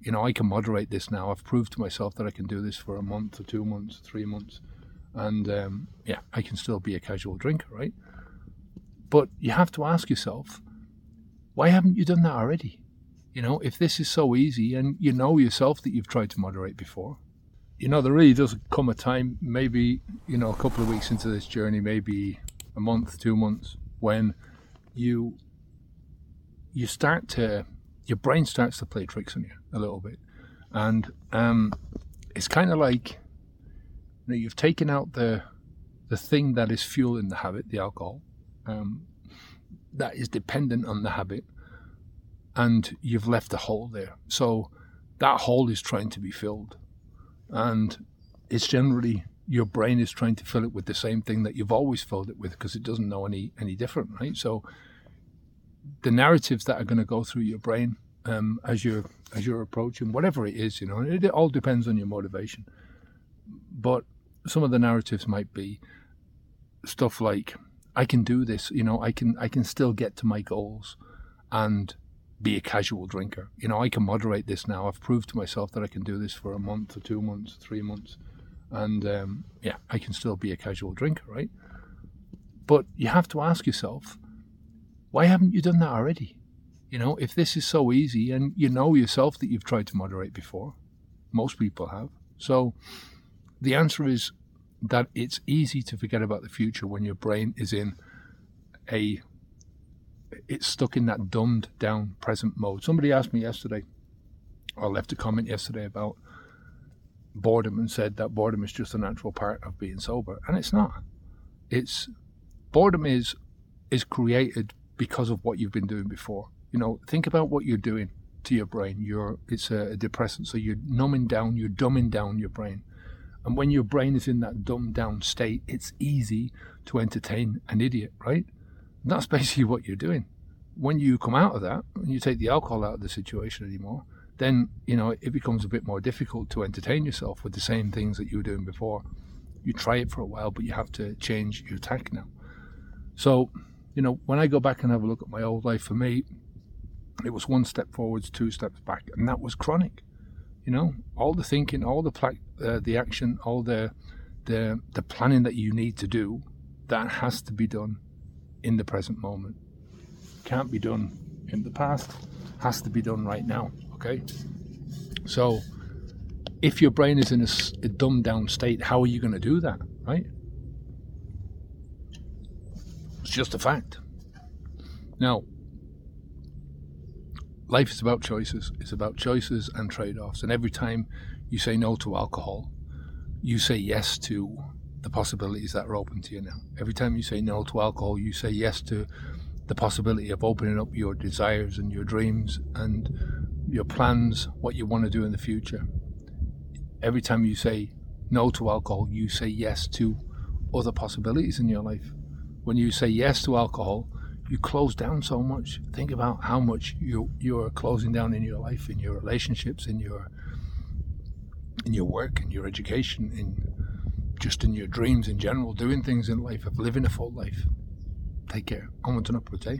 You know, I can moderate this now. I've proved to myself that I can do this for a month or two months, three months, and um, yeah, I can still be a casual drinker, right? But you have to ask yourself, why haven't you done that already? You know, if this is so easy and you know yourself that you've tried to moderate before, you know, there really does come a time, maybe, you know, a couple of weeks into this journey, maybe a month, two months, when you you start to your brain starts to play tricks on you a little bit, and um, it's kind of like you know you've taken out the the thing that is fueling the habit, the alcohol, um, that is dependent on the habit, and you've left a hole there. So that hole is trying to be filled, and it's generally your brain is trying to fill it with the same thing that you've always filled it with because it doesn't know any any different, right? So the narratives that are going to go through your brain um, as you're as you're approaching whatever it is, you know, it, it all depends on your motivation. But some of the narratives might be stuff like, "I can do this," you know, I can I can still get to my goals, and be a casual drinker. You know, I can moderate this now. I've proved to myself that I can do this for a month or two months, three months, and um, yeah, I can still be a casual drinker, right? But you have to ask yourself, why haven't you done that already? You know, if this is so easy and you know yourself that you've tried to moderate before, most people have. So the answer is that it's easy to forget about the future when your brain is in a it's stuck in that dumbed down present mode. Somebody asked me yesterday, or left a comment yesterday about boredom and said that boredom is just a natural part of being sober. And it's not. It's boredom is is created because of what you've been doing before. You know, think about what you're doing to your brain. You're it's a, a depressant, so you're numbing down, you're dumbing down your brain. And when your brain is in that dumbed down state, it's easy to entertain an idiot, right? And that's basically what you're doing. When you come out of that, and you take the alcohol out of the situation anymore, then you know it becomes a bit more difficult to entertain yourself with the same things that you were doing before. You try it for a while, but you have to change your tack now. So you know, when I go back and have a look at my old life, for me, it was one step forwards, two steps back, and that was chronic. You know, all the thinking, all the pla- uh, the action, all the the the planning that you need to do, that has to be done in the present moment. Can't be done in the past. Has to be done right now. Okay. So, if your brain is in a, a dumbed down state, how are you going to do that? Right? It's just a fact. Now, life is about choices. It's about choices and trade offs. And every time you say no to alcohol, you say yes to the possibilities that are open to you now. Every time you say no to alcohol, you say yes to the possibility of opening up your desires and your dreams and your plans, what you want to do in the future. Every time you say no to alcohol, you say yes to other possibilities in your life when you say yes to alcohol, you close down so much. Think about how much you you're closing down in your life, in your relationships, in your in your work, in your education, in just in your dreams in general, doing things in life, of living a full life. Take care. Onwards and upwards, eh?